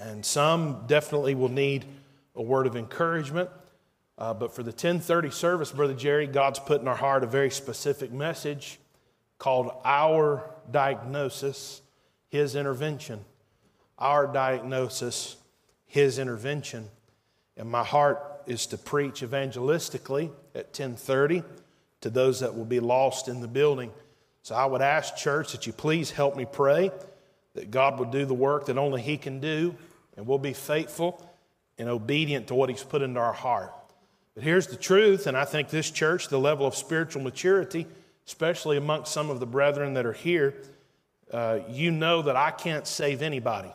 And some definitely will need a word of encouragement. Uh, but for the 1030 service, Brother Jerry, God's put in our heart a very specific message called Our Diagnosis, His Intervention. Our Diagnosis, His Intervention. And my heart is to preach evangelistically at 1030 to those that will be lost in the building. So I would ask, church, that you please help me pray that God would do the work that only He can do, and we'll be faithful and obedient to what He's put into our heart. But here's the truth, and I think this church, the level of spiritual maturity, especially amongst some of the brethren that are here, uh, you know that I can't save anybody.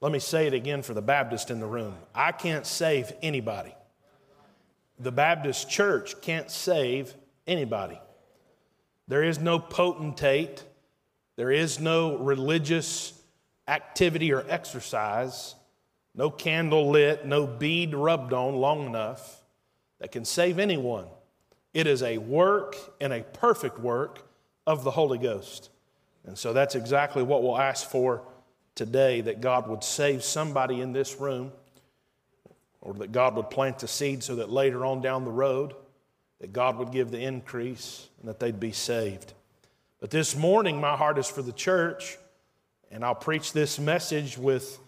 Let me say it again for the Baptist in the room I can't save anybody. The Baptist church can't save anybody. There is no potentate, there is no religious activity or exercise, no candle lit, no bead rubbed on long enough that can save anyone. It is a work and a perfect work of the Holy Ghost. And so that's exactly what we'll ask for today that God would save somebody in this room or that God would plant the seed so that later on down the road that God would give the increase and that they'd be saved. But this morning, my heart is for the church, and I'll preach this message with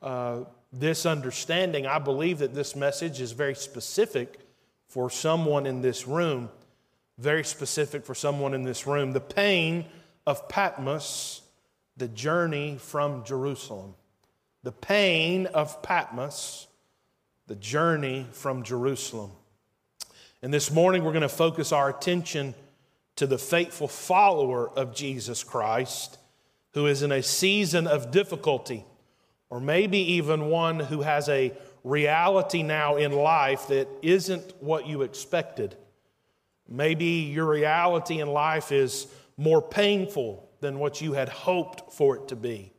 uh, this understanding. I believe that this message is very specific for someone in this room, very specific for someone in this room. The pain of Patmos, the journey from Jerusalem. The pain of Patmos, the journey from Jerusalem. And this morning, we're going to focus our attention to the faithful follower of Jesus Christ who is in a season of difficulty, or maybe even one who has a reality now in life that isn't what you expected. Maybe your reality in life is more painful than what you had hoped for it to be.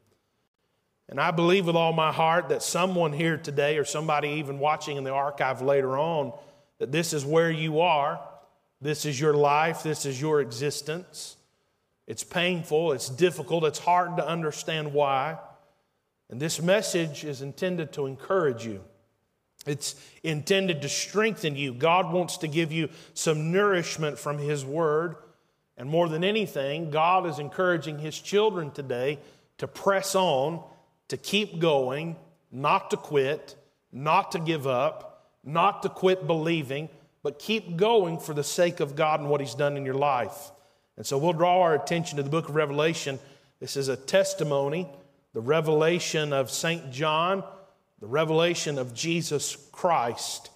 And I believe with all my heart that someone here today, or somebody even watching in the archive later on, that this is where you are, this is your life, this is your existence. It's painful, it's difficult, it's hard to understand why. And this message is intended to encourage you. It's intended to strengthen you. God wants to give you some nourishment from His Word. And more than anything, God is encouraging His children today to press on, to keep going, not to quit, not to give up, not to quit believing, but keep going for the sake of God and what He's done in your life. And so we'll draw our attention to the book of Revelation. This is a testimony, the revelation of St. John, the revelation of Jesus Christ.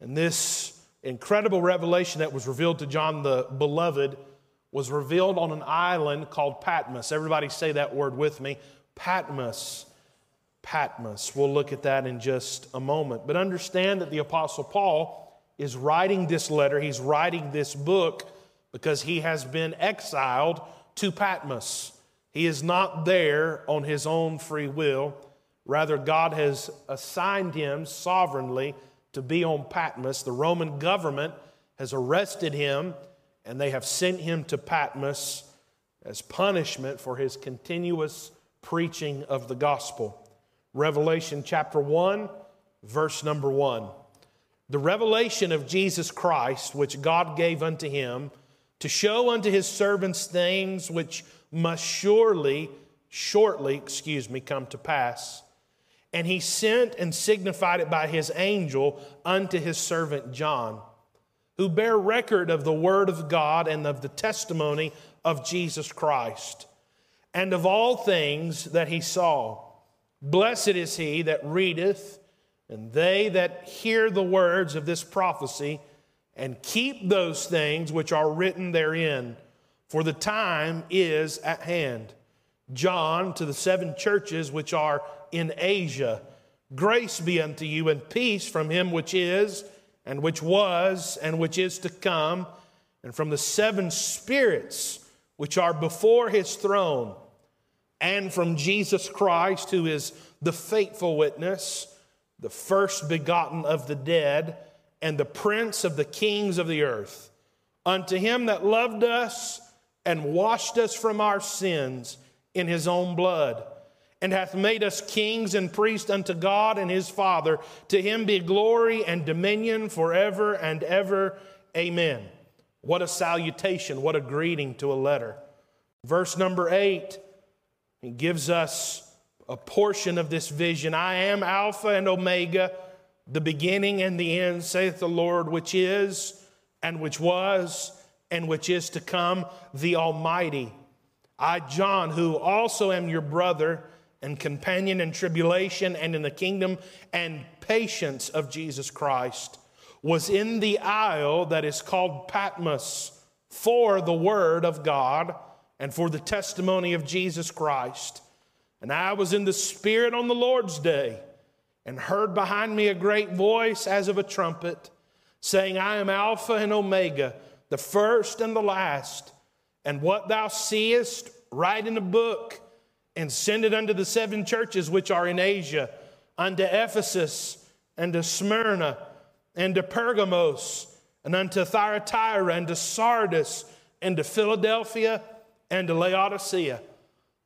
And this incredible revelation that was revealed to John the Beloved was revealed on an island called Patmos. Everybody say that word with me Patmos. Patmos. We'll look at that in just a moment. But understand that the Apostle Paul is writing this letter, he's writing this book because he has been exiled to Patmos. He is not there on his own free will. Rather, God has assigned him sovereignly to be on Patmos. The Roman government has arrested him and they have sent him to Patmos as punishment for his continuous preaching of the gospel. Revelation chapter 1, verse number 1. The revelation of Jesus Christ, which God gave unto him, to show unto his servants things which must surely, shortly, excuse me, come to pass. And he sent and signified it by his angel unto his servant John, who bear record of the word of God and of the testimony of Jesus Christ, and of all things that he saw Blessed is he that readeth, and they that hear the words of this prophecy, and keep those things which are written therein, for the time is at hand. John to the seven churches which are in Asia, grace be unto you and peace from him which is, and which was, and which is to come, and from the seven spirits which are before his throne and from Jesus Christ, who is the faithful witness, the first begotten of the dead, and the prince of the kings of the earth. Unto him that loved us and washed us from our sins in his own blood, and hath made us kings and priests unto God and his Father. To him be glory and dominion forever and ever. Amen. What a salutation, what a greeting to a letter. Verse number eight, gives us a portion of this vision. I am Alpha and Omega, the beginning and the end, saith the Lord, which is and which was and which is to come, the Almighty. I, John, who also am your brother and companion in tribulation and in the kingdom and patience of Jesus Christ, was in the isle that is called Patmos for the word of God and for the testimony of Jesus Christ. And I was in the Spirit on the Lord's day and heard behind me a great voice as of a trumpet, saying, I am Alpha and Omega, the first and the last. And what thou seest, write in a book and send it unto the seven churches which are in Asia, unto Ephesus, and to Smyrna, and to Pergamos, and unto Thyatira, and to Sardis, and to Philadelphia, and to Laodicea.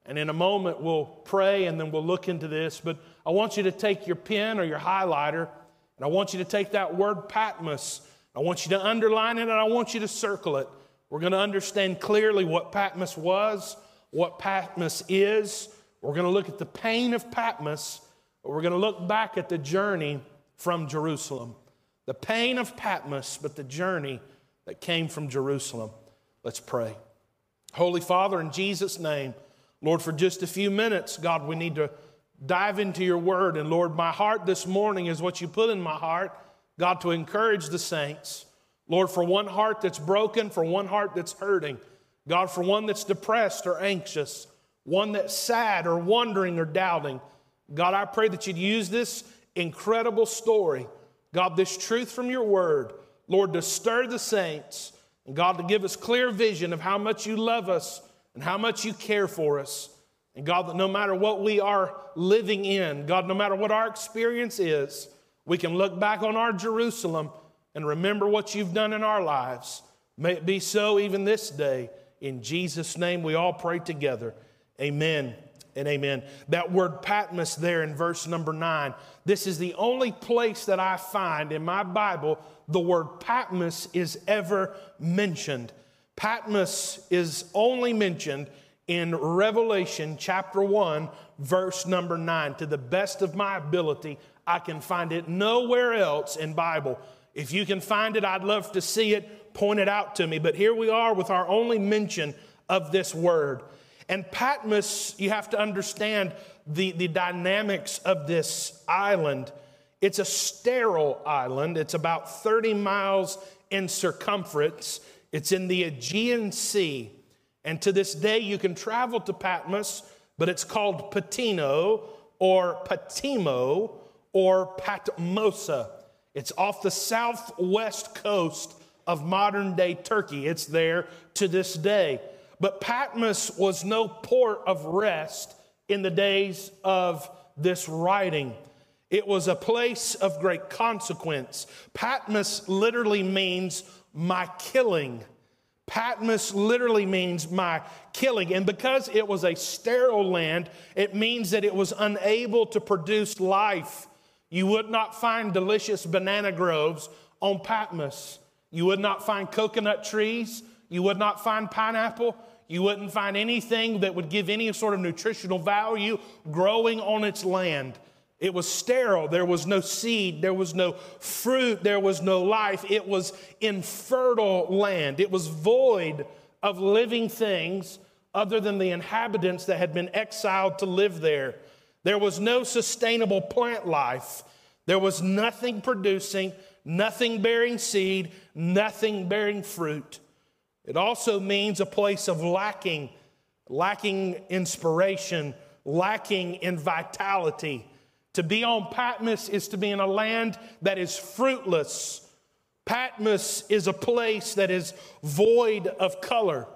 And in a moment, we'll pray and then we'll look into this. But I want you to take your pen or your highlighter, and I want you to take that word Patmos. I want you to underline it, and I want you to circle it. We're going to understand clearly what Patmos was what Patmos is. We're going to look at the pain of Patmos. but We're going to look back at the journey from Jerusalem. The pain of Patmos, but the journey that came from Jerusalem. Let's pray. Holy Father, in Jesus' name, Lord, for just a few minutes, God, we need to dive into your word. And Lord, my heart this morning is what you put in my heart, God, to encourage the saints. Lord, for one heart that's broken, for one heart that's hurting. God, for one that's depressed or anxious, one that's sad or wondering or doubting, God, I pray that you'd use this incredible story, God, this truth from your word, Lord, to stir the saints, and God, to give us clear vision of how much you love us and how much you care for us. And God, that no matter what we are living in, God, no matter what our experience is, we can look back on our Jerusalem and remember what you've done in our lives. May it be so even this day. In Jesus' name, we all pray together. Amen and amen. That word Patmos there in verse number nine, this is the only place that I find in my Bible the word Patmos is ever mentioned. Patmos is only mentioned in Revelation chapter 1, verse number 9. To the best of my ability, I can find it nowhere else in Bible. If you can find it, I'd love to see it pointed out to me. But here we are with our only mention of this word. And Patmos, you have to understand the, the dynamics of this island. It's a sterile island, it's about 30 miles in circumference. It's in the Aegean Sea. And to this day, you can travel to Patmos, but it's called Patino or Patimo or Patmosa. It's off the southwest coast of modern day Turkey. It's there to this day. But Patmos was no port of rest in the days of this writing. It was a place of great consequence. Patmos literally means my killing. Patmos literally means my killing. And because it was a sterile land, it means that it was unable to produce life. You would not find delicious banana groves on Patmos. You would not find coconut trees. You would not find pineapple. You wouldn't find anything that would give any sort of nutritional value growing on its land. It was sterile. There was no seed. There was no fruit. There was no life. It was infertile land. It was void of living things other than the inhabitants that had been exiled to live there. There was no sustainable plant life. There was nothing producing nothing bearing seed, nothing bearing fruit. It also means a place of lacking, lacking inspiration, lacking in vitality. To be on Patmos is to be in a land that is fruitless. Patmos is a place that is void of color.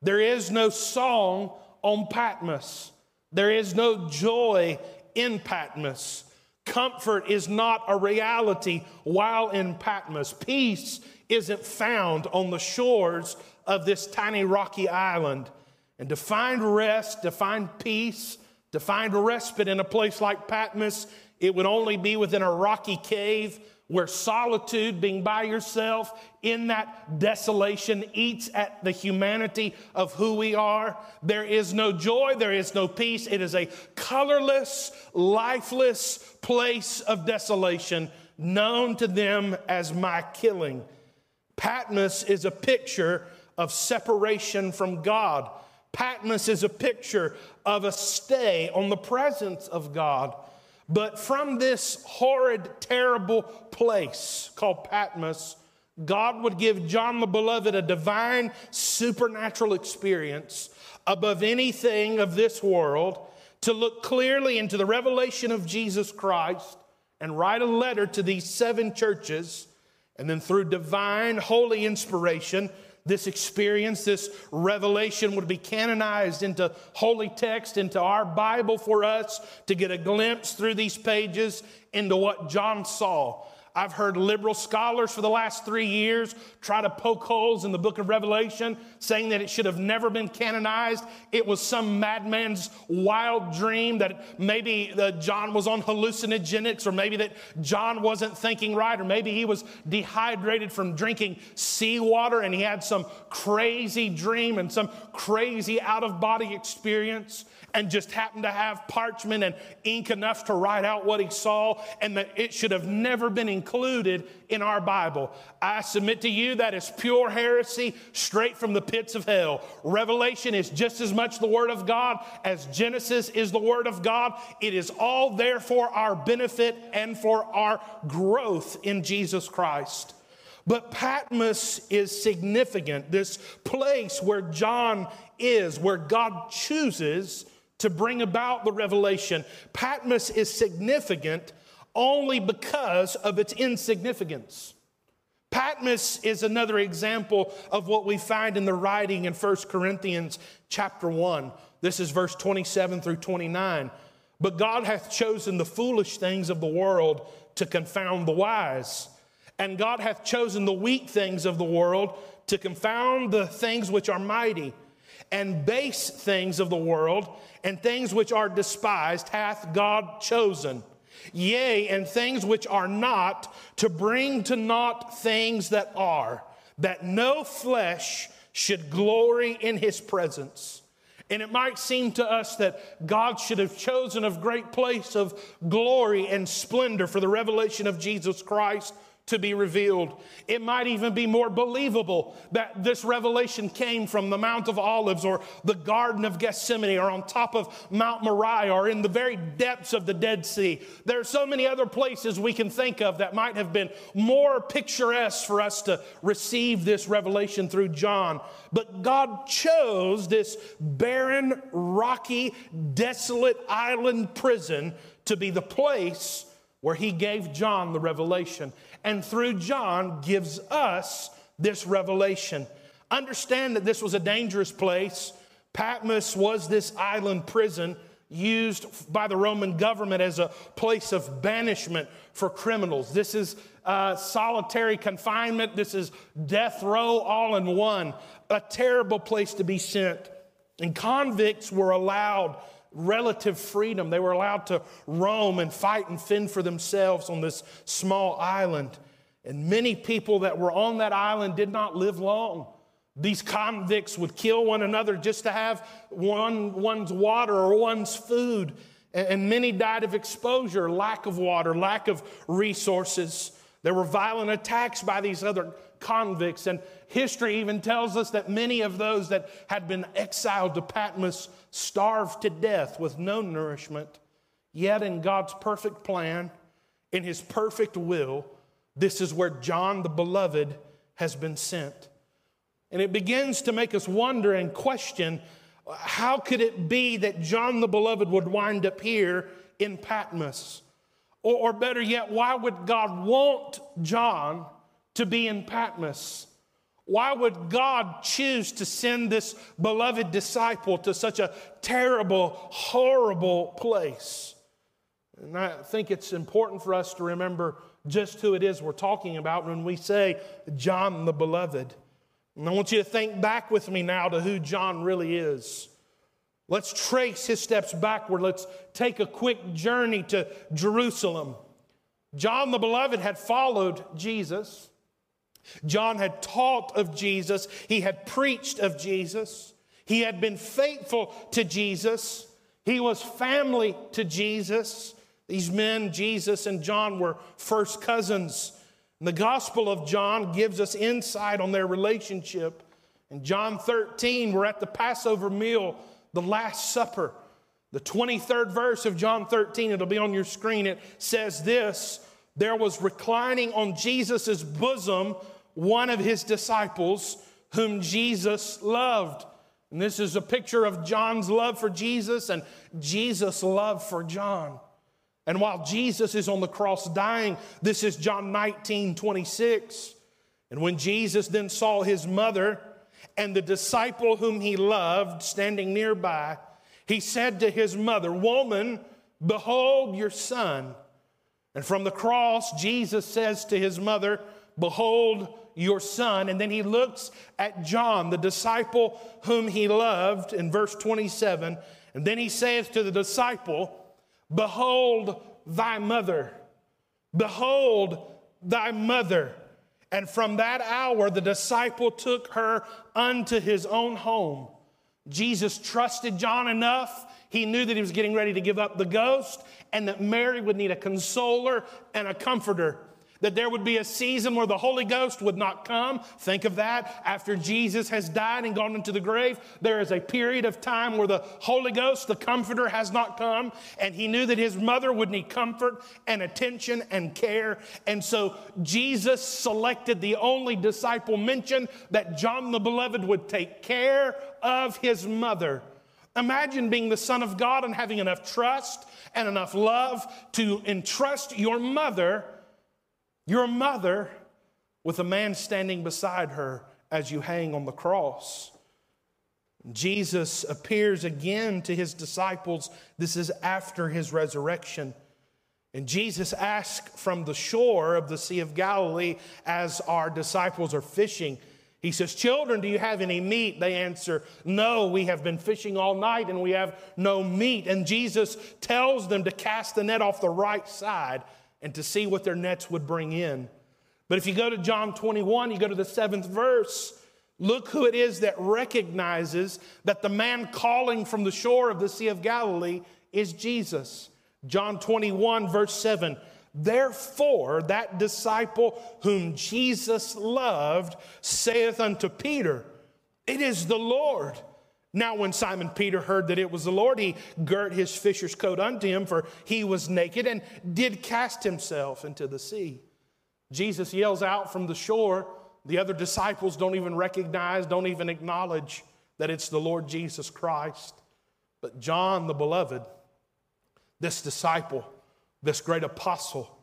There is no song on Patmos. There is no joy in Patmos. Comfort is not a reality while in Patmos. Peace isn't found on the shores of this tiny rocky island. And to find rest, to find peace, To find respite in a place like Patmos, it would only be within a rocky cave where solitude, being by yourself in that desolation, eats at the humanity of who we are. There is no joy, there is no peace. It is a colorless, lifeless place of desolation known to them as my killing. Patmos is a picture of separation from God. Patmos is a picture of a stay on the presence of God. But from this horrid, terrible place called Patmos, God would give John the Beloved a divine, supernatural experience above anything of this world to look clearly into the revelation of Jesus Christ and write a letter to these seven churches. And then, through divine, holy inspiration, this experience, this revelation would be canonized into holy text, into our Bible for us to get a glimpse through these pages into what John saw I've heard liberal scholars for the last three years try to poke holes in the book of Revelation, saying that it should have never been canonized. It was some madman's wild dream that maybe uh, John was on hallucinogenics, or maybe that John wasn't thinking right, or maybe he was dehydrated from drinking seawater and he had some crazy dream and some crazy out of body experience and just happened to have parchment and ink enough to write out what he saw, and that it should have never been included in our Bible. I submit to you that is pure heresy straight from the pits of hell. Revelation is just as much the Word of God as Genesis is the Word of God. It is all there for our benefit and for our growth in Jesus Christ. But Patmos is significant, this place where John is, where God chooses to bring about the revelation. Patmos is significant only because of its insignificance. Patmos is another example of what we find in the writing in 1 Corinthians chapter 1. This is verse 27 through 29. But God hath chosen the foolish things of the world to confound the wise. And God hath chosen the weak things of the world to confound the things which are mighty and base things of the world and things which are despised hath God chosen. Yea, and things which are not, to bring to naught things that are, that no flesh should glory in his presence. And it might seem to us that God should have chosen a great place of glory and splendor for the revelation of Jesus Christ to be revealed. It might even be more believable that this revelation came from the Mount of Olives or the Garden of Gethsemane or on top of Mount Moriah or in the very depths of the Dead Sea. There are so many other places we can think of that might have been more picturesque for us to receive this revelation through John. But God chose this barren, rocky, desolate island prison to be the place where He gave John the revelation and through John gives us this revelation. Understand that this was a dangerous place. Patmos was this island prison used by the Roman government as a place of banishment for criminals. This is uh, solitary confinement. This is death row all in one. A terrible place to be sent. And convicts were allowed relative freedom. They were allowed to roam and fight and fend for themselves on this small island. And many people that were on that island did not live long. These convicts would kill one another just to have one, one's water or one's food. And many died of exposure, lack of water, lack of resources. There were violent attacks by these other convicts. And history even tells us that many of those that had been exiled to Patmos starved to death with no nourishment. Yet, in God's perfect plan, in His perfect will, this is where John the Beloved has been sent. And it begins to make us wonder and question how could it be that John the Beloved would wind up here in Patmos? Or, or better yet, why would God want John to be in Patmos? Why would God choose to send this beloved disciple to such a terrible, horrible place? And I think it's important for us to remember just who it is we're talking about when we say John the Beloved. And I want you to think back with me now to who John really is. Let's trace his steps backward. Let's take a quick journey to Jerusalem. John the Beloved had followed Jesus. John had taught of Jesus. He had preached of Jesus. He had been faithful to Jesus. He was family to Jesus. These men, Jesus and John, were first cousins. And the Gospel of John gives us insight on their relationship. In John 13, we're at the Passover meal, the Last Supper. The 23rd verse of John 13, it'll be on your screen. It says this There was reclining on Jesus' bosom one of his disciples whom Jesus loved. And this is a picture of John's love for Jesus and Jesus' love for John. And while Jesus is on the cross dying, this is John 19, 26. And when Jesus then saw his mother and the disciple whom he loved standing nearby, he said to his mother, Woman, behold your son. And from the cross, Jesus says to his mother, Behold your son. And then he looks at John, the disciple whom he loved, in verse 27. And then he says to the disciple, Behold thy mother. Behold thy mother. And from that hour, the disciple took her unto his own home. Jesus trusted John enough. He knew that he was getting ready to give up the ghost and that Mary would need a consoler and a comforter that there would be a season where the Holy Ghost would not come. Think of that. After Jesus has died and gone into the grave, there is a period of time where the Holy Ghost, the Comforter, has not come. And he knew that his mother would need comfort and attention and care. And so Jesus selected the only disciple mentioned that John the Beloved would take care of his mother. Imagine being the Son of God and having enough trust and enough love to entrust your mother your mother with a man standing beside her as you hang on the cross. Jesus appears again to his disciples. This is after his resurrection. And Jesus asks from the shore of the Sea of Galilee as our disciples are fishing. He says, Children, do you have any meat? They answer, No, we have been fishing all night and we have no meat. And Jesus tells them to cast the net off the right side and to see what their nets would bring in. But if you go to John 21, you go to the seventh verse, look who it is that recognizes that the man calling from the shore of the Sea of Galilee is Jesus. John 21, verse 7. Therefore, that disciple whom Jesus loved saith unto Peter, It is the Lord. Now, when Simon Peter heard that it was the Lord, he girt his fisher's coat unto him, for he was naked, and did cast himself into the sea. Jesus yells out from the shore. The other disciples don't even recognize, don't even acknowledge that it's the Lord Jesus Christ. But John, the beloved, this disciple, this great apostle,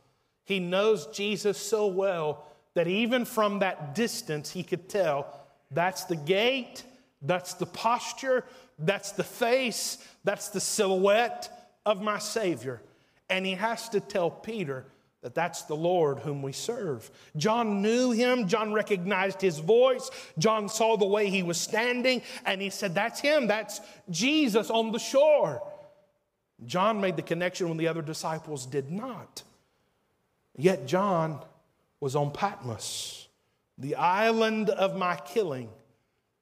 he knows Jesus so well that even from that distance, he could tell that's the gate that's the posture, that's the face, that's the silhouette of my Savior. And he has to tell Peter that that's the Lord whom we serve. John knew him, John recognized his voice, John saw the way he was standing, and he said, That's him, that's Jesus on the shore. John made the connection when the other disciples did not. Yet John was on Patmos, the island of my killing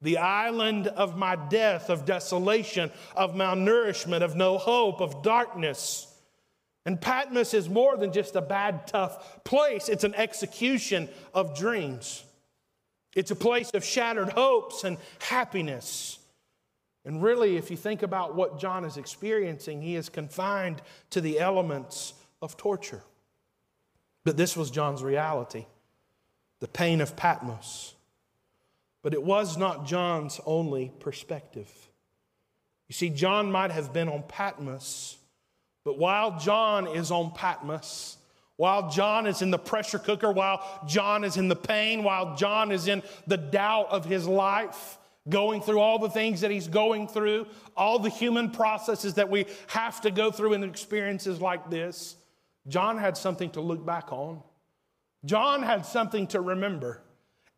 the island of my death, of desolation, of malnourishment, of no hope, of darkness. And Patmos is more than just a bad, tough place, it's an execution of dreams. It's a place of shattered hopes and happiness. And really, if you think about what John is experiencing, he is confined to the elements of torture. But this was John's reality the pain of Patmos. But it was not John's only perspective. You see, John might have been on Patmos, but while John is on Patmos, while John is in the pressure cooker, while John is in the pain, while John is in the doubt of his life, going through all the things that he's going through, all the human processes that we have to go through in experiences like this, John had something to look back on. John had something to remember.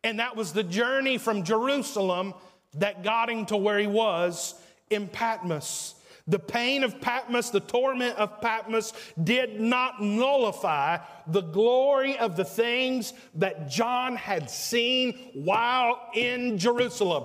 And that was the journey from Jerusalem that got him to where he was in Patmos. The pain of Patmos, the torment of Patmos did not nullify the glory of the things that John had seen while in Jerusalem.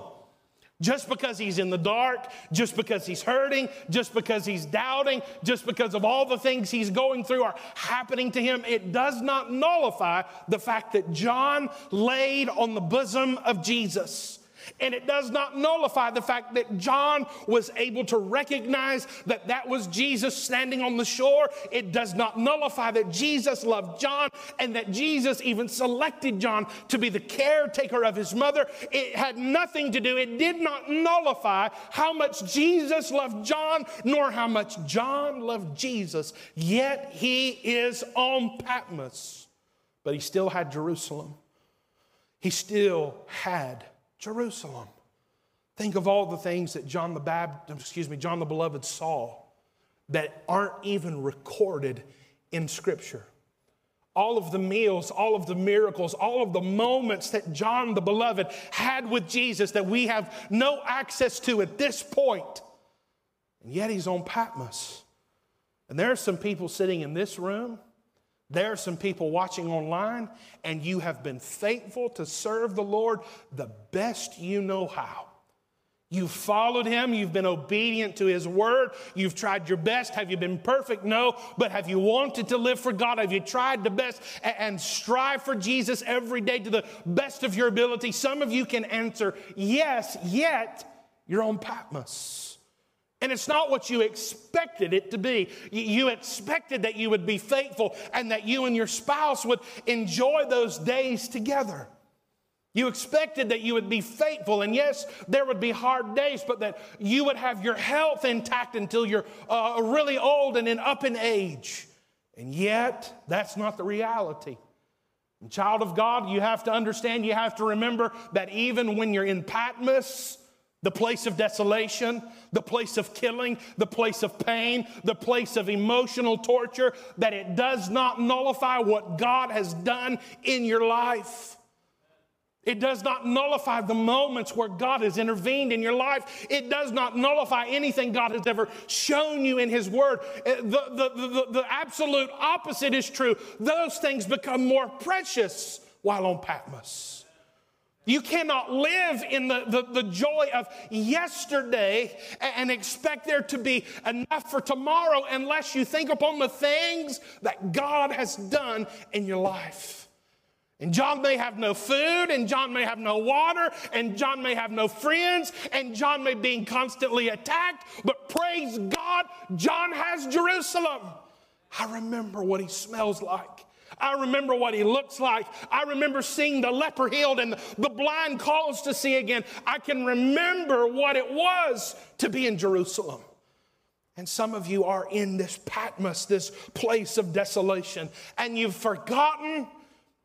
Just because he's in the dark, just because he's hurting, just because he's doubting, just because of all the things he's going through are happening to him, it does not nullify the fact that John laid on the bosom of Jesus. And it does not nullify the fact that John was able to recognize that that was Jesus standing on the shore. It does not nullify that Jesus loved John and that Jesus even selected John to be the caretaker of his mother. It had nothing to do, it did not nullify how much Jesus loved John nor how much John loved Jesus. Yet he is on Patmos, but he still had Jerusalem. He still had Jerusalem. Think of all the things that John the Baptist, excuse me, John the Beloved saw that aren't even recorded in Scripture. All of the meals, all of the miracles, all of the moments that John the Beloved had with Jesus that we have no access to at this point. And yet he's on Patmos. And there are some people sitting in this room there are some people watching online, and you have been faithful to serve the Lord the best you know how. You've followed him. You've been obedient to his word. You've tried your best. Have you been perfect? No. But have you wanted to live for God? Have you tried the best and strive for Jesus every day to the best of your ability? Some of you can answer yes, yet you're on Patmos. And it's not what you expected it to be. You expected that you would be faithful and that you and your spouse would enjoy those days together. You expected that you would be faithful, and yes, there would be hard days, but that you would have your health intact until you're uh, really old and in up in age. And yet, that's not the reality. And child of God, you have to understand, you have to remember that even when you're in Patmos, the place of desolation, the place of killing, the place of pain, the place of emotional torture, that it does not nullify what God has done in your life. It does not nullify the moments where God has intervened in your life. It does not nullify anything God has ever shown you in His Word. Uh, the, the, the, the absolute opposite is true. Those things become more precious while on Patmos. You cannot live in the, the, the, joy of yesterday and expect there to be enough for tomorrow unless you think upon the things that God has done in your life. And John may have no food, and John may have no water, and John may have no friends, and John may be constantly attacked, but praise God, John has Jerusalem. I remember what he smells like. I remember what he looks like. I remember seeing the leper healed and the blind caused to see again. I can remember what it was to be in Jerusalem. And some of you are in this Patmos, this place of desolation, and you've forgotten,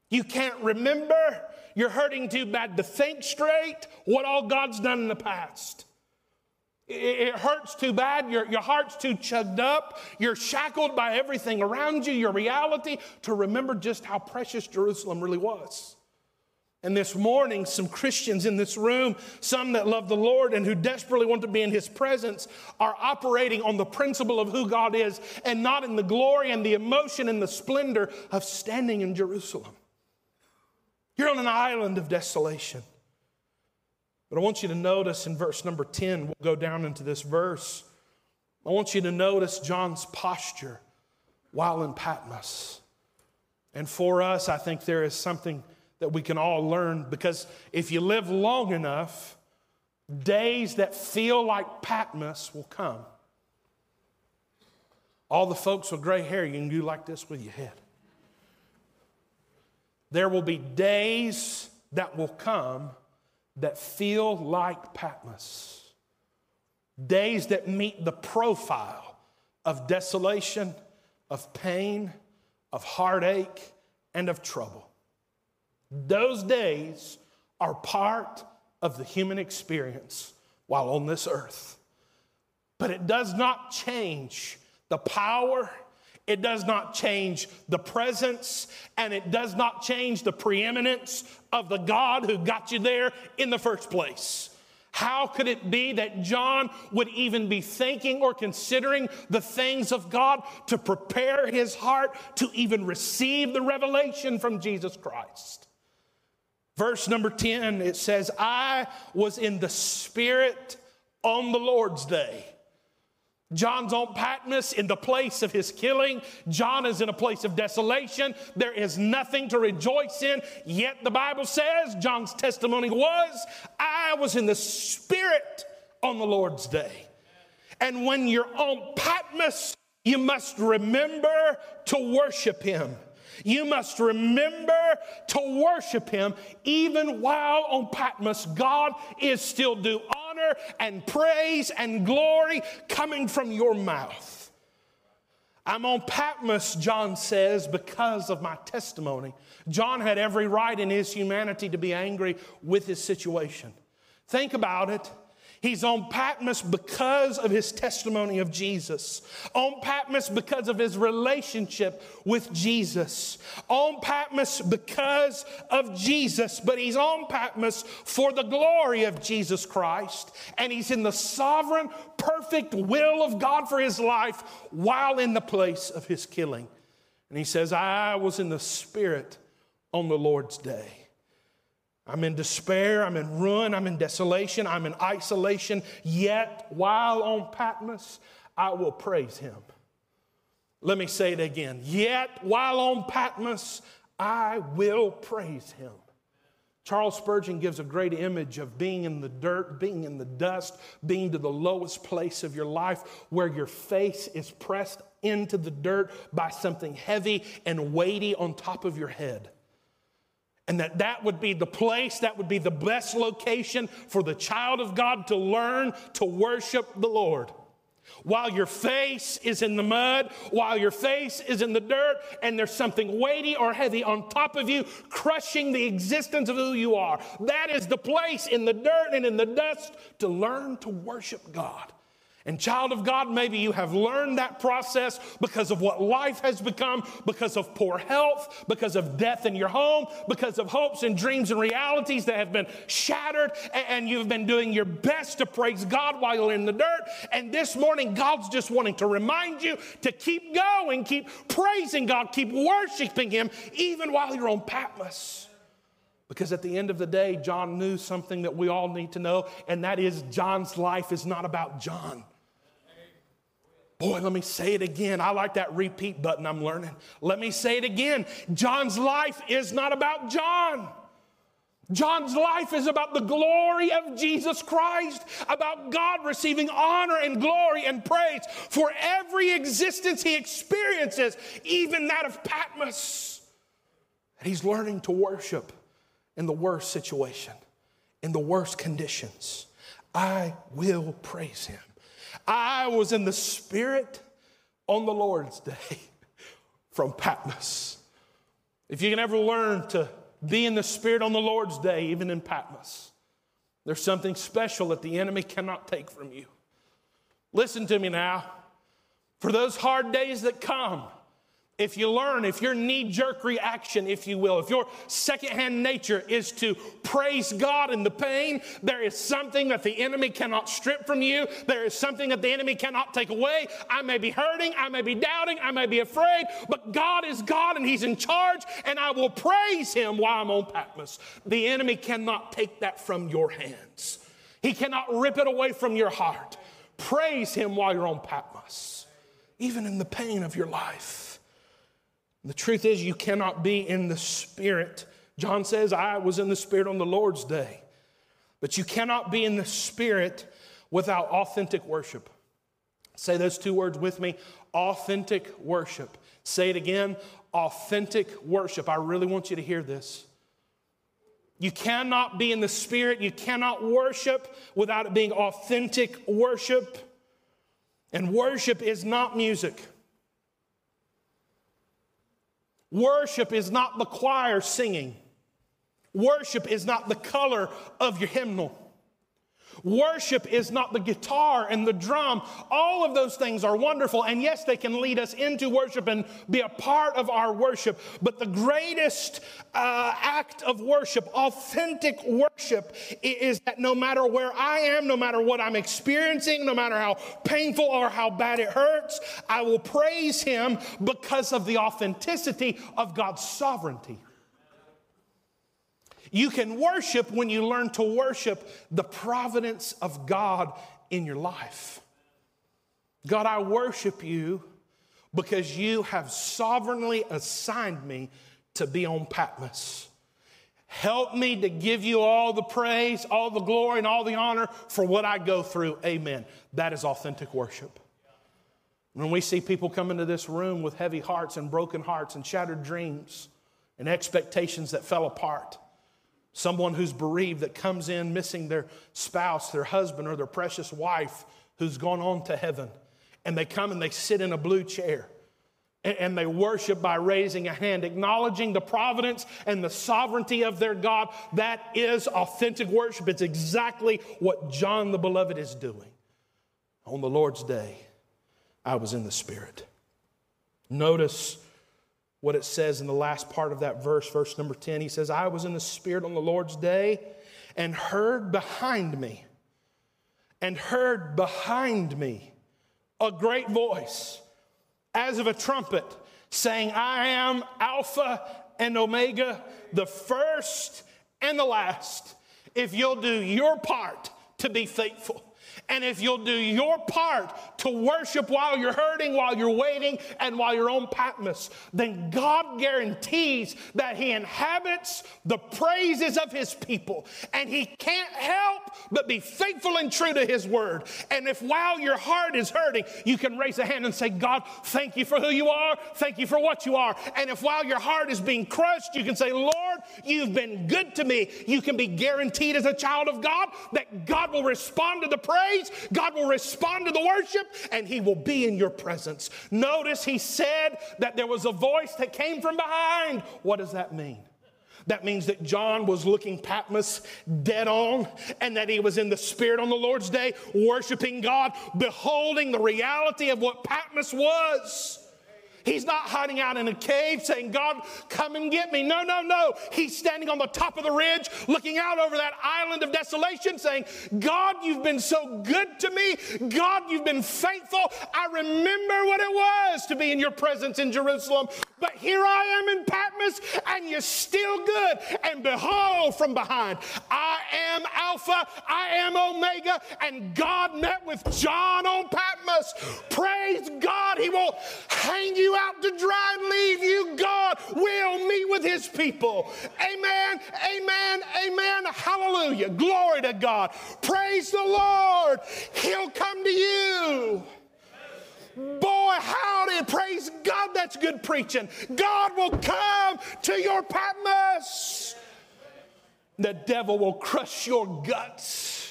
you can't remember, you're hurting too bad to think straight what all God's done in the past. It hurts too bad. Your, your heart's too chugged up. You're shackled by everything around you, your reality, to remember just how precious Jerusalem really was. And this morning, some Christians in this room, some that love the Lord and who desperately want to be in His presence, are operating on the principle of who God is and not in the glory and the emotion and the splendor of standing in Jerusalem. You're on an island of desolation. But I want you to notice in verse number 10, we'll go down into this verse. I want you to notice John's posture while in Patmos. And for us, I think there is something that we can all learn because if you live long enough, days that feel like Patmos will come. All the folks with gray hair, you can do like this with your head. There will be days that will come that feel like Patmos, days that meet the profile of desolation, of pain, of heartache, and of trouble. Those days are part of the human experience while on this earth. But it does not change the power it does not change the presence and it does not change the preeminence of the God who got you there in the first place. How could it be that John would even be thinking or considering the things of God to prepare his heart to even receive the revelation from Jesus Christ? Verse number 10, it says, I was in the Spirit on the Lord's day. John's on Patmos in the place of his killing. John is in a place of desolation. There is nothing to rejoice in. Yet the Bible says John's testimony was, I was in the Spirit on the Lord's day. And when you're on Patmos, you must remember to worship him. You must remember to worship him even while on Patmos. God is still due honor and praise and glory coming from your mouth. I'm on Patmos, John says, because of my testimony. John had every right in his humanity to be angry with his situation. Think about it. He's on Patmos because of his testimony of Jesus. On Patmos because of his relationship with Jesus. On Patmos because of Jesus. But he's on Patmos for the glory of Jesus Christ. And he's in the sovereign, perfect will of God for his life while in the place of his killing. And he says, I was in the Spirit on the Lord's day. I'm in despair, I'm in ruin, I'm in desolation, I'm in isolation. Yet, while on Patmos, I will praise him. Let me say it again. Yet, while on Patmos, I will praise him. Charles Spurgeon gives a great image of being in the dirt, being in the dust, being to the lowest place of your life where your face is pressed into the dirt by something heavy and weighty on top of your head. And that that would be the place, that would be the best location for the child of God to learn to worship the Lord. While your face is in the mud, while your face is in the dirt, and there's something weighty or heavy on top of you, crushing the existence of who you are. That is the place in the dirt and in the dust to learn to worship God. And, child of God, maybe you have learned that process because of what life has become, because of poor health, because of death in your home, because of hopes and dreams and realities that have been shattered, and you've been doing your best to praise God while you're in the dirt. And this morning, God's just wanting to remind you to keep going, keep praising God, keep worshiping Him, even while you're on Patmos. Because at the end of the day, John knew something that we all need to know, and that is John's life is not about John. Boy, let me say it again. I like that repeat button I'm learning. Let me say it again. John's life is not about John. John's life is about the glory of Jesus Christ, about God receiving honor and glory and praise for every existence he experiences, even that of Patmos. And he's learning to worship in the worst situation, in the worst conditions. I will praise him. I was in the Spirit on the Lord's day from Patmos. If you can ever learn to be in the Spirit on the Lord's day, even in Patmos, there's something special that the enemy cannot take from you. Listen to me now. For those hard days that come, if you learn, if your knee jerk reaction, if you will, if your secondhand nature is to praise God in the pain, there is something that the enemy cannot strip from you. There is something that the enemy cannot take away. I may be hurting, I may be doubting, I may be afraid, but God is God and He's in charge, and I will praise Him while I'm on Patmos. The enemy cannot take that from your hands, he cannot rip it away from your heart. Praise Him while you're on Patmos, even in the pain of your life. The truth is, you cannot be in the Spirit. John says, I was in the Spirit on the Lord's day. But you cannot be in the Spirit without authentic worship. Say those two words with me authentic worship. Say it again authentic worship. I really want you to hear this. You cannot be in the Spirit, you cannot worship without it being authentic worship. And worship is not music. Worship is not the choir singing. Worship is not the color of your hymnal. Worship is not the guitar and the drum. All of those things are wonderful. And yes, they can lead us into worship and be a part of our worship. But the greatest uh, act of worship, authentic worship, is that no matter where I am, no matter what I'm experiencing, no matter how painful or how bad it hurts, I will praise Him because of the authenticity of God's sovereignty. You can worship when you learn to worship the providence of God in your life. God, I worship you because you have sovereignly assigned me to be on Patmos. Help me to give you all the praise, all the glory, and all the honor for what I go through. Amen. That is authentic worship. When we see people come into this room with heavy hearts and broken hearts and shattered dreams and expectations that fell apart, Someone who's bereaved that comes in missing their spouse, their husband, or their precious wife who's gone on to heaven. And they come and they sit in a blue chair and they worship by raising a hand, acknowledging the providence and the sovereignty of their God. That is authentic worship. It's exactly what John the Beloved is doing. On the Lord's day, I was in the Spirit. Notice what it says in the last part of that verse, verse number 10. He says, I was in the Spirit on the Lord's day and heard behind me, and heard behind me a great voice as of a trumpet saying, I am Alpha and Omega, the first and the last. If you'll do your part to be faithful, and if you'll do your part to worship while you're hurting, while you're waiting, and while you're on Patmos, then God guarantees that He inhabits the praises of His people. And He can't help but be faithful and true to His word. And if while your heart is hurting, you can raise a hand and say, God, thank you for who you are. Thank you for what you are. And if while your heart is being crushed, you can say, Lord, you've been good to me. You can be guaranteed as a child of God that God will respond to the praise praise, God will respond to the worship, and He will be in your presence. Notice He said that there was a voice that came from behind. What does that mean? That means that John was looking Patmos dead on and that he was in the Spirit on the Lord's day, worshiping God, beholding the reality of what Patmos was. He's not hiding out in a cave saying, God, come and get me. No, no, no. He's standing on the top of the ridge, looking out over that island of desolation, saying, God, you've been so good to me. God, you've been faithful. I remember what it was to be in your presence in Jerusalem. But here I am in Patmos, and you're still good. And behold, from behind, I am Alpha, I am Omega. And God met with John on Patmos. Praise God, He won't hang you out to dry and leave you. God will meet with His people. Amen, amen, amen. Hallelujah. Glory to God. Praise the Lord. He'll come to you. Boy, howdy, praise God, that's good preaching. God will come to your Patmos. The devil will crush your guts.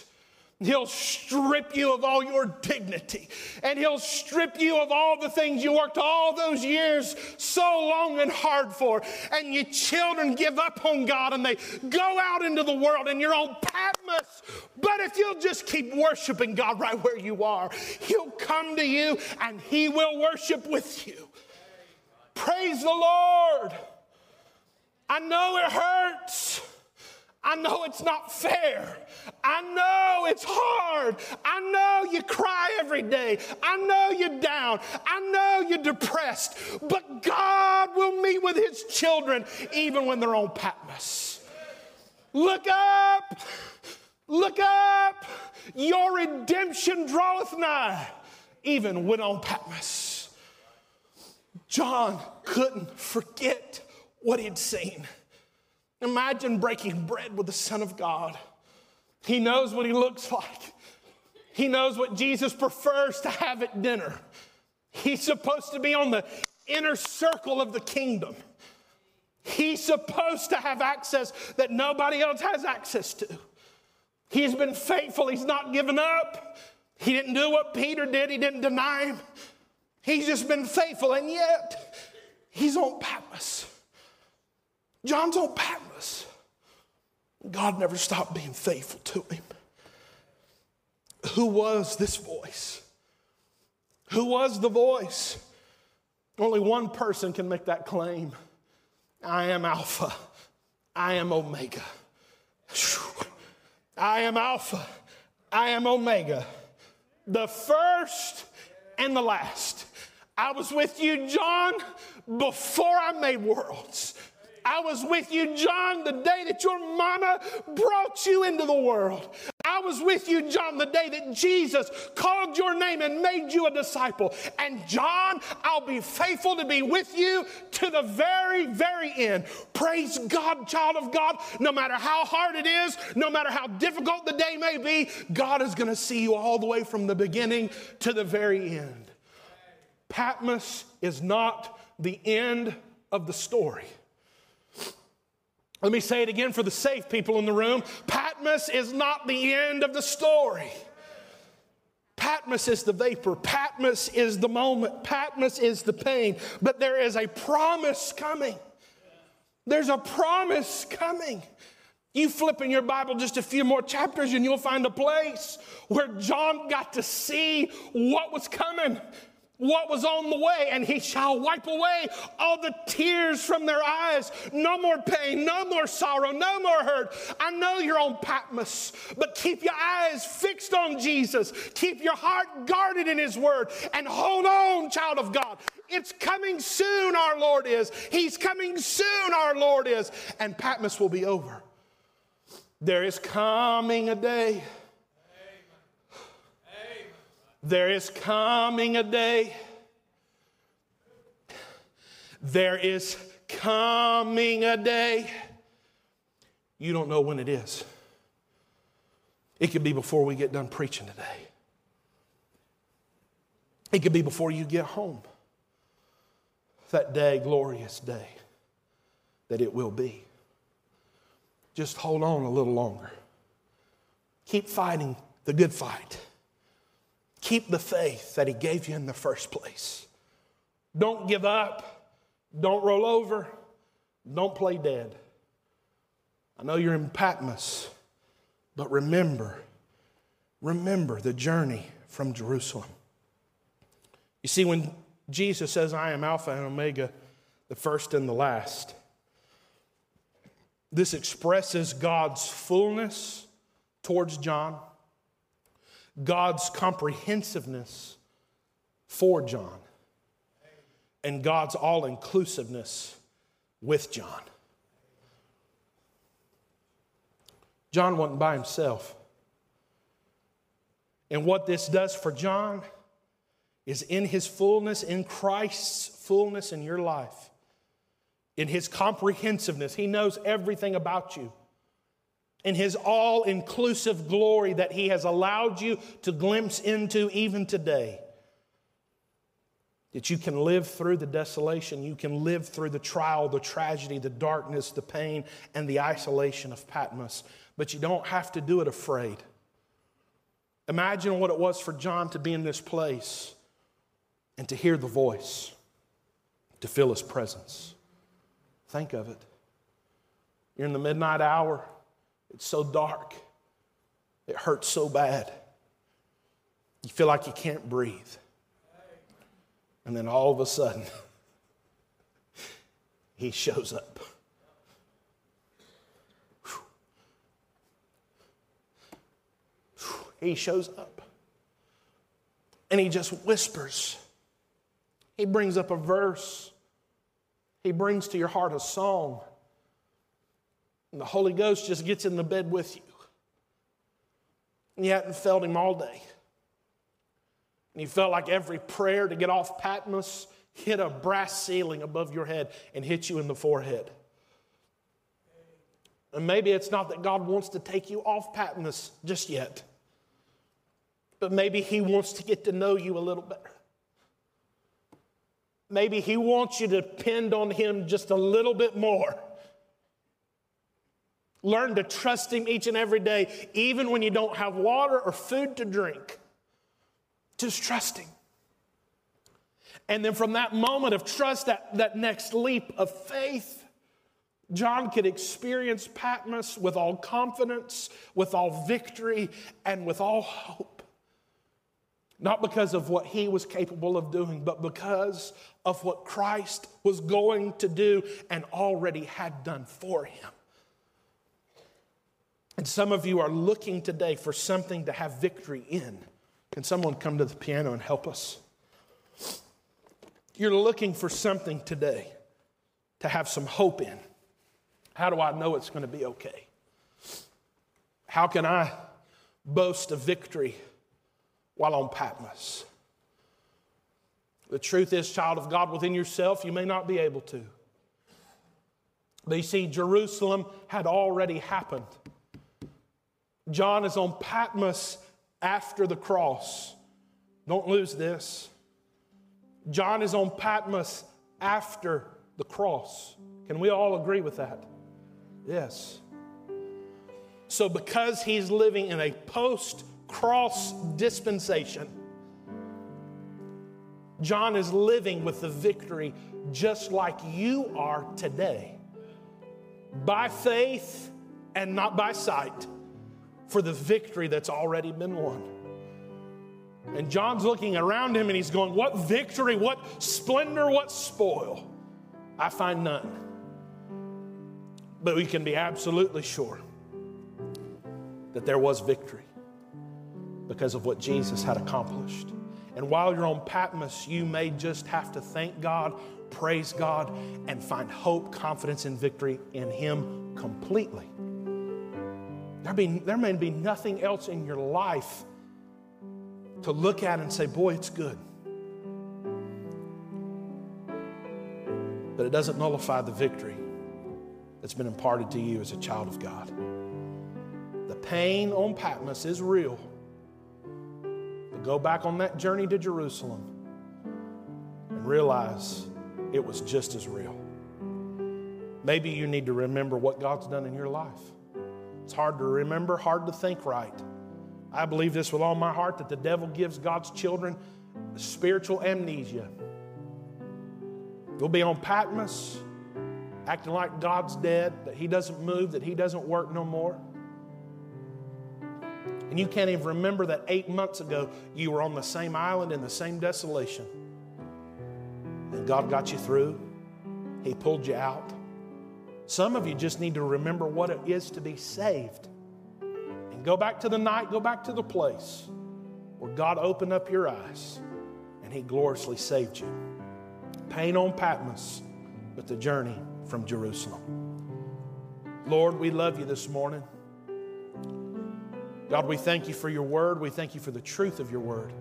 He'll strip you of all your dignity. And he'll strip you of all the things you worked all those years so long and hard for. And your children give up on God and they go out into the world and you're on Patmos. But if you'll just keep worshiping God right where you are, he'll come to you and he will worship with you. Praise the Lord. I know it hurts. I know it's not fair. I know it's hard. I know you cry every day. I know you're down. I know you're depressed. But God will meet with his children even when they're on Patmos. Look up. Look up. Your redemption draweth nigh, even when on Patmos. John couldn't forget what he'd seen. Imagine breaking bread with the Son of God. He knows what he looks like. He knows what Jesus prefers to have at dinner. He's supposed to be on the inner circle of the kingdom. He's supposed to have access that nobody else has access to. He's been faithful, he's not given up. He didn't do what Peter did, he didn't deny him. He's just been faithful, and yet he's on Patmos. John's on Patmos. God never stopped being faithful to him. who was this voice? Who was the voice? Only one person can make that claim. I am Alpha. I am Omega. I am Alpha. I am Omega. The first and the last. I was with you, John, before I made worlds. I was with you, John, the day that your mama brought you into the world. I was with you, John, the day that Jesus called your name and made you a disciple. And John, I'll be faithful to be with you to the very, very end. Praise God, child of God. No matter how hard it is, no matter how difficult the day may be, God is going to see you all the way from the beginning to the very end. Patmos is not the end of the story. Let me say it again for the safe people in the room. Patmos is not the end of the story. Patmos is the vapor. Patmos is the moment. Patmos is the pain. But there is a promise coming. There's a promise coming. You flip in your Bible just a few more chapters and you'll find a place where John got to see what was coming what was on the way, and he shall wipe away all the tears from their eyes. No more pain, no more sorrow, no more hurt. I know you're on Patmos, but keep your eyes fixed on Jesus. Keep your heart guarded in his word, and hold on, child of God. It's coming soon, our Lord is. He's coming soon, our Lord is. And Patmos will be over. There is coming a day there is coming a day. There is coming a day. You don't know when it is. It could be before we get done preaching today. It could be before you get home. That day, glorious day, that it will be. Just hold on a little longer. Keep fighting the good fight. Keep the faith that He gave you in the first place. Don't give up. Don't roll over. Don't play dead. I know you're in Patmos, but remember, remember the journey from Jerusalem. You see, when Jesus says, I am Alpha and Omega, the first and the last, this expresses God's fullness towards John God's comprehensiveness for John and God's all inclusiveness with John. John wasn't by himself. And what this does for John is in his fullness, in Christ's fullness in your life, in his comprehensiveness, he knows everything about you in his all inclusive glory that he has allowed you to glimpse into even today. That you can live through the desolation, you can live through the trial, the tragedy, the darkness, the pain, and the isolation of Patmos. But you don't have to do it afraid. Imagine what it was for John to be in this place and to hear the voice, to feel his presence. Think of it. You're in the midnight hour. It's so dark. It hurts so bad. You feel like you can't breathe. And then all of a sudden, he shows up. He shows up. And he just whispers. He brings up a verse. He brings to your heart a song. And the Holy Ghost just gets in the bed with you. And you hadn't felt Him all day. And you felt like every prayer to get off Patmos hit a brass ceiling above your head and hit you in the forehead. And maybe it's not that God wants to take you off Patmos just yet, but maybe He wants to get to know you a little better. Maybe He wants you to depend on Him just a little bit more. Learn to trust Him each and every day, even when you don't have water or food to drink. Just trust Him. And then from that moment of trust, that, that next leap of faith, John could experience Patmos with all confidence, with all victory, and with all hope. Not because of what he was capable of doing, but because of what Christ was going to do and already had done for him. And some of you are looking today for something to have victory in. Can someone come to the piano and help us? You're looking for something today to have some hope in. How do I know it's going to be okay? How can I boast of victory while on Patmos? The truth is, child of God, within yourself, you may not be able to. But you see, Jerusalem had already happened. John is on Patmos after the cross. Don't lose this. John is on Patmos after the cross. Can we all agree with that? Yes. So, because he's living in a post cross dispensation, John is living with the victory just like you are today by faith and not by sight for the victory that's already been won. And John's looking around him and he's going, What victory, what splendor, what spoil? I find none. But we can be absolutely sure that there was victory because of what Jesus had accomplished. And while you're on Patmos, you may just have to thank God, praise God, and find hope, confidence, and victory in Him completely. There, be, there may be nothing else in your life to look at and say, boy, it's good. But it doesn't nullify the victory that's been imparted to you as a child of God. The pain on Patmos is real. But go back on that journey to Jerusalem and realize it was just as real. Maybe you need to remember what God's done in your life. It's hard to remember, hard to think right. I believe this with all my heart that the devil gives God's children spiritual amnesia. You'll be on Patmos, acting like God's dead, that He doesn't move, that He doesn't work no more. And you can't even remember that eight months ago you were on the same island in the same desolation. And God got you through, He pulled you out. Some of you just need to remember what it is to be saved. And go back to the night, go back to the place where God opened up your eyes and He gloriously saved you. Pain on Patmos, but the journey from Jerusalem. Lord, we love you this morning. God, we thank you for your word. We thank you for the truth of your word.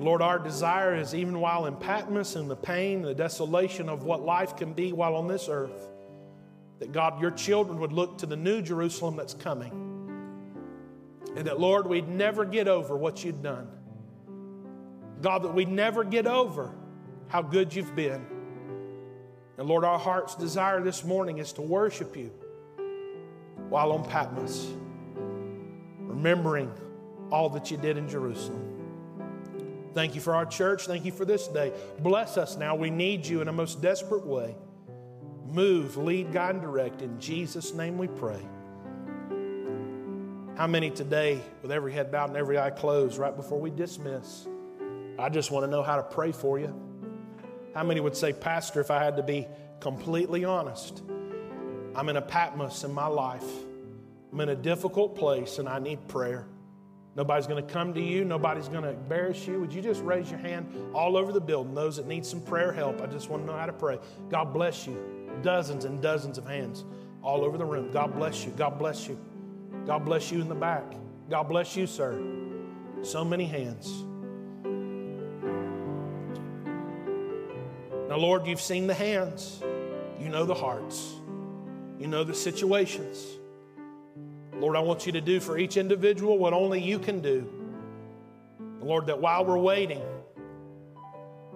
And Lord, our desire is even while in Patmos and the pain, and the desolation of what life can be while on this earth, that God, your children would look to the new Jerusalem that's coming. And that, Lord, we'd never get over what you'd done. God, that we'd never get over how good you've been. And Lord, our heart's desire this morning is to worship you while on Patmos, remembering all that you did in Jerusalem. Thank you for our church. Thank you for this day. Bless us now. We need you in a most desperate way. Move, lead, guide, and direct. In Jesus' name we pray. How many today, with every head bowed and every eye closed, right before we dismiss, I just want to know how to pray for you. How many would say, Pastor, if I had to be completely honest, I'm in a Patmos in my life. I'm in a difficult place and I need prayer. Nobody's going to come to you. Nobody's going to embarrass you. Would you just raise your hand all over the building? Those that need some prayer help, I just want to know how to pray. God bless you. Dozens and dozens of hands all over the room. God bless you. God bless you. God bless you in the back. God bless you, sir. So many hands. Now, Lord, you've seen the hands. You know the hearts. You know the situations. Lord, I want you to do for each individual what only you can do. Lord, that while we're waiting,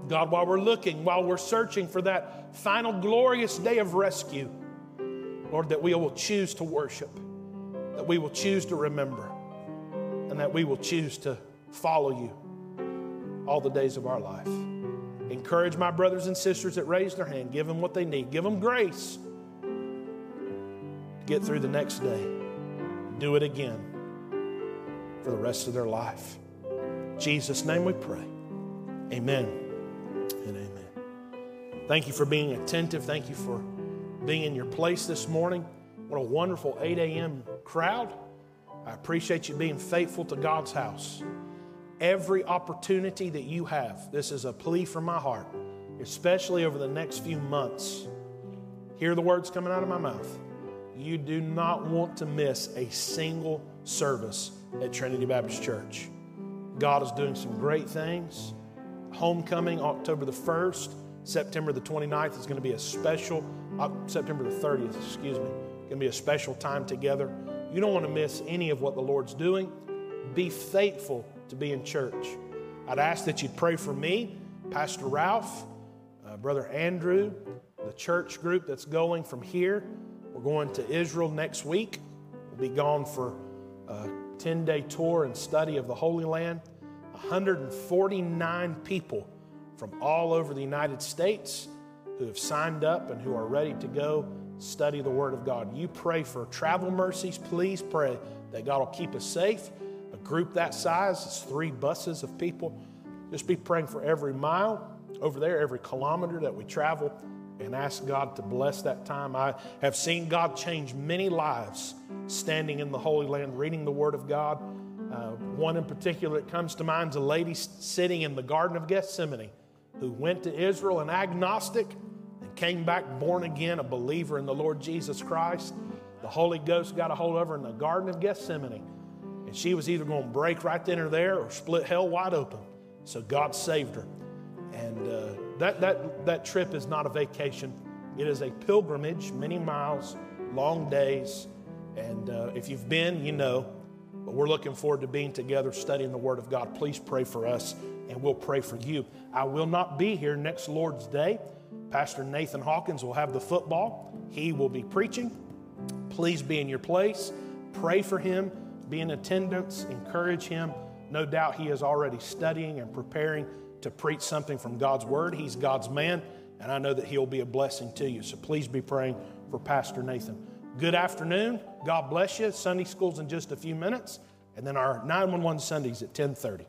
God, while we're looking, while we're searching for that final glorious day of rescue, Lord, that we will choose to worship, that we will choose to remember, and that we will choose to follow you all the days of our life. Encourage my brothers and sisters that raise their hand. Give them what they need. Give them grace to get through the next day do it again for the rest of their life. In Jesus' name we pray. Amen and amen. Thank you for being attentive. Thank you for being in your place this morning. What a wonderful 8 a.m. crowd. I appreciate you being faithful to God's house. Every opportunity that you have, this is a plea from my heart, especially over the next few months. Hear the words coming out of my mouth. You do not want to miss a single service at Trinity Baptist Church. God is doing some great things. Homecoming, October the 1st, September the 29th is going to be a special, uh, September the 30th, excuse me, going to be a special time together. You don't want to miss any of what the Lord's doing. Be faithful to be in church. I'd ask that you'd pray for me, Pastor Ralph, uh, Brother Andrew, the church group that's going from here. We're going to Israel next week. We'll be gone for a 10 day tour and study of the Holy Land. 149 people from all over the United States who have signed up and who are ready to go study the Word of God. You pray for travel mercies. Please pray that God will keep us safe. A group that size is three buses of people. Just be praying for every mile over there, every kilometer that we travel, and ask God to bless that time. I have seen God change many lives standing in the Holy Land, reading the Word of God. Uh, one in particular that comes to mind is a lady sitting in the Garden of Gethsemane who went to Israel an agnostic and came back born again, a believer in the Lord Jesus Christ. The Holy Ghost got a hold of her in the Garden of Gethsemane. And she was either going to break right then or there or split hell wide open. So God saved her. And uh, that, that, that trip is not a vacation, it is a pilgrimage, many miles, long days. And uh, if you've been, you know. But we're looking forward to being together studying the Word of God. Please pray for us, and we'll pray for you. I will not be here next Lord's Day. Pastor Nathan Hawkins will have the football, he will be preaching. Please be in your place. Pray for him, be in attendance, encourage him. No doubt he is already studying and preparing to preach something from God's Word. He's God's man, and I know that he'll be a blessing to you. So please be praying for Pastor Nathan. Good afternoon. God bless you. Sunday school's in just a few minutes, and then our 911 Sundays at 1030.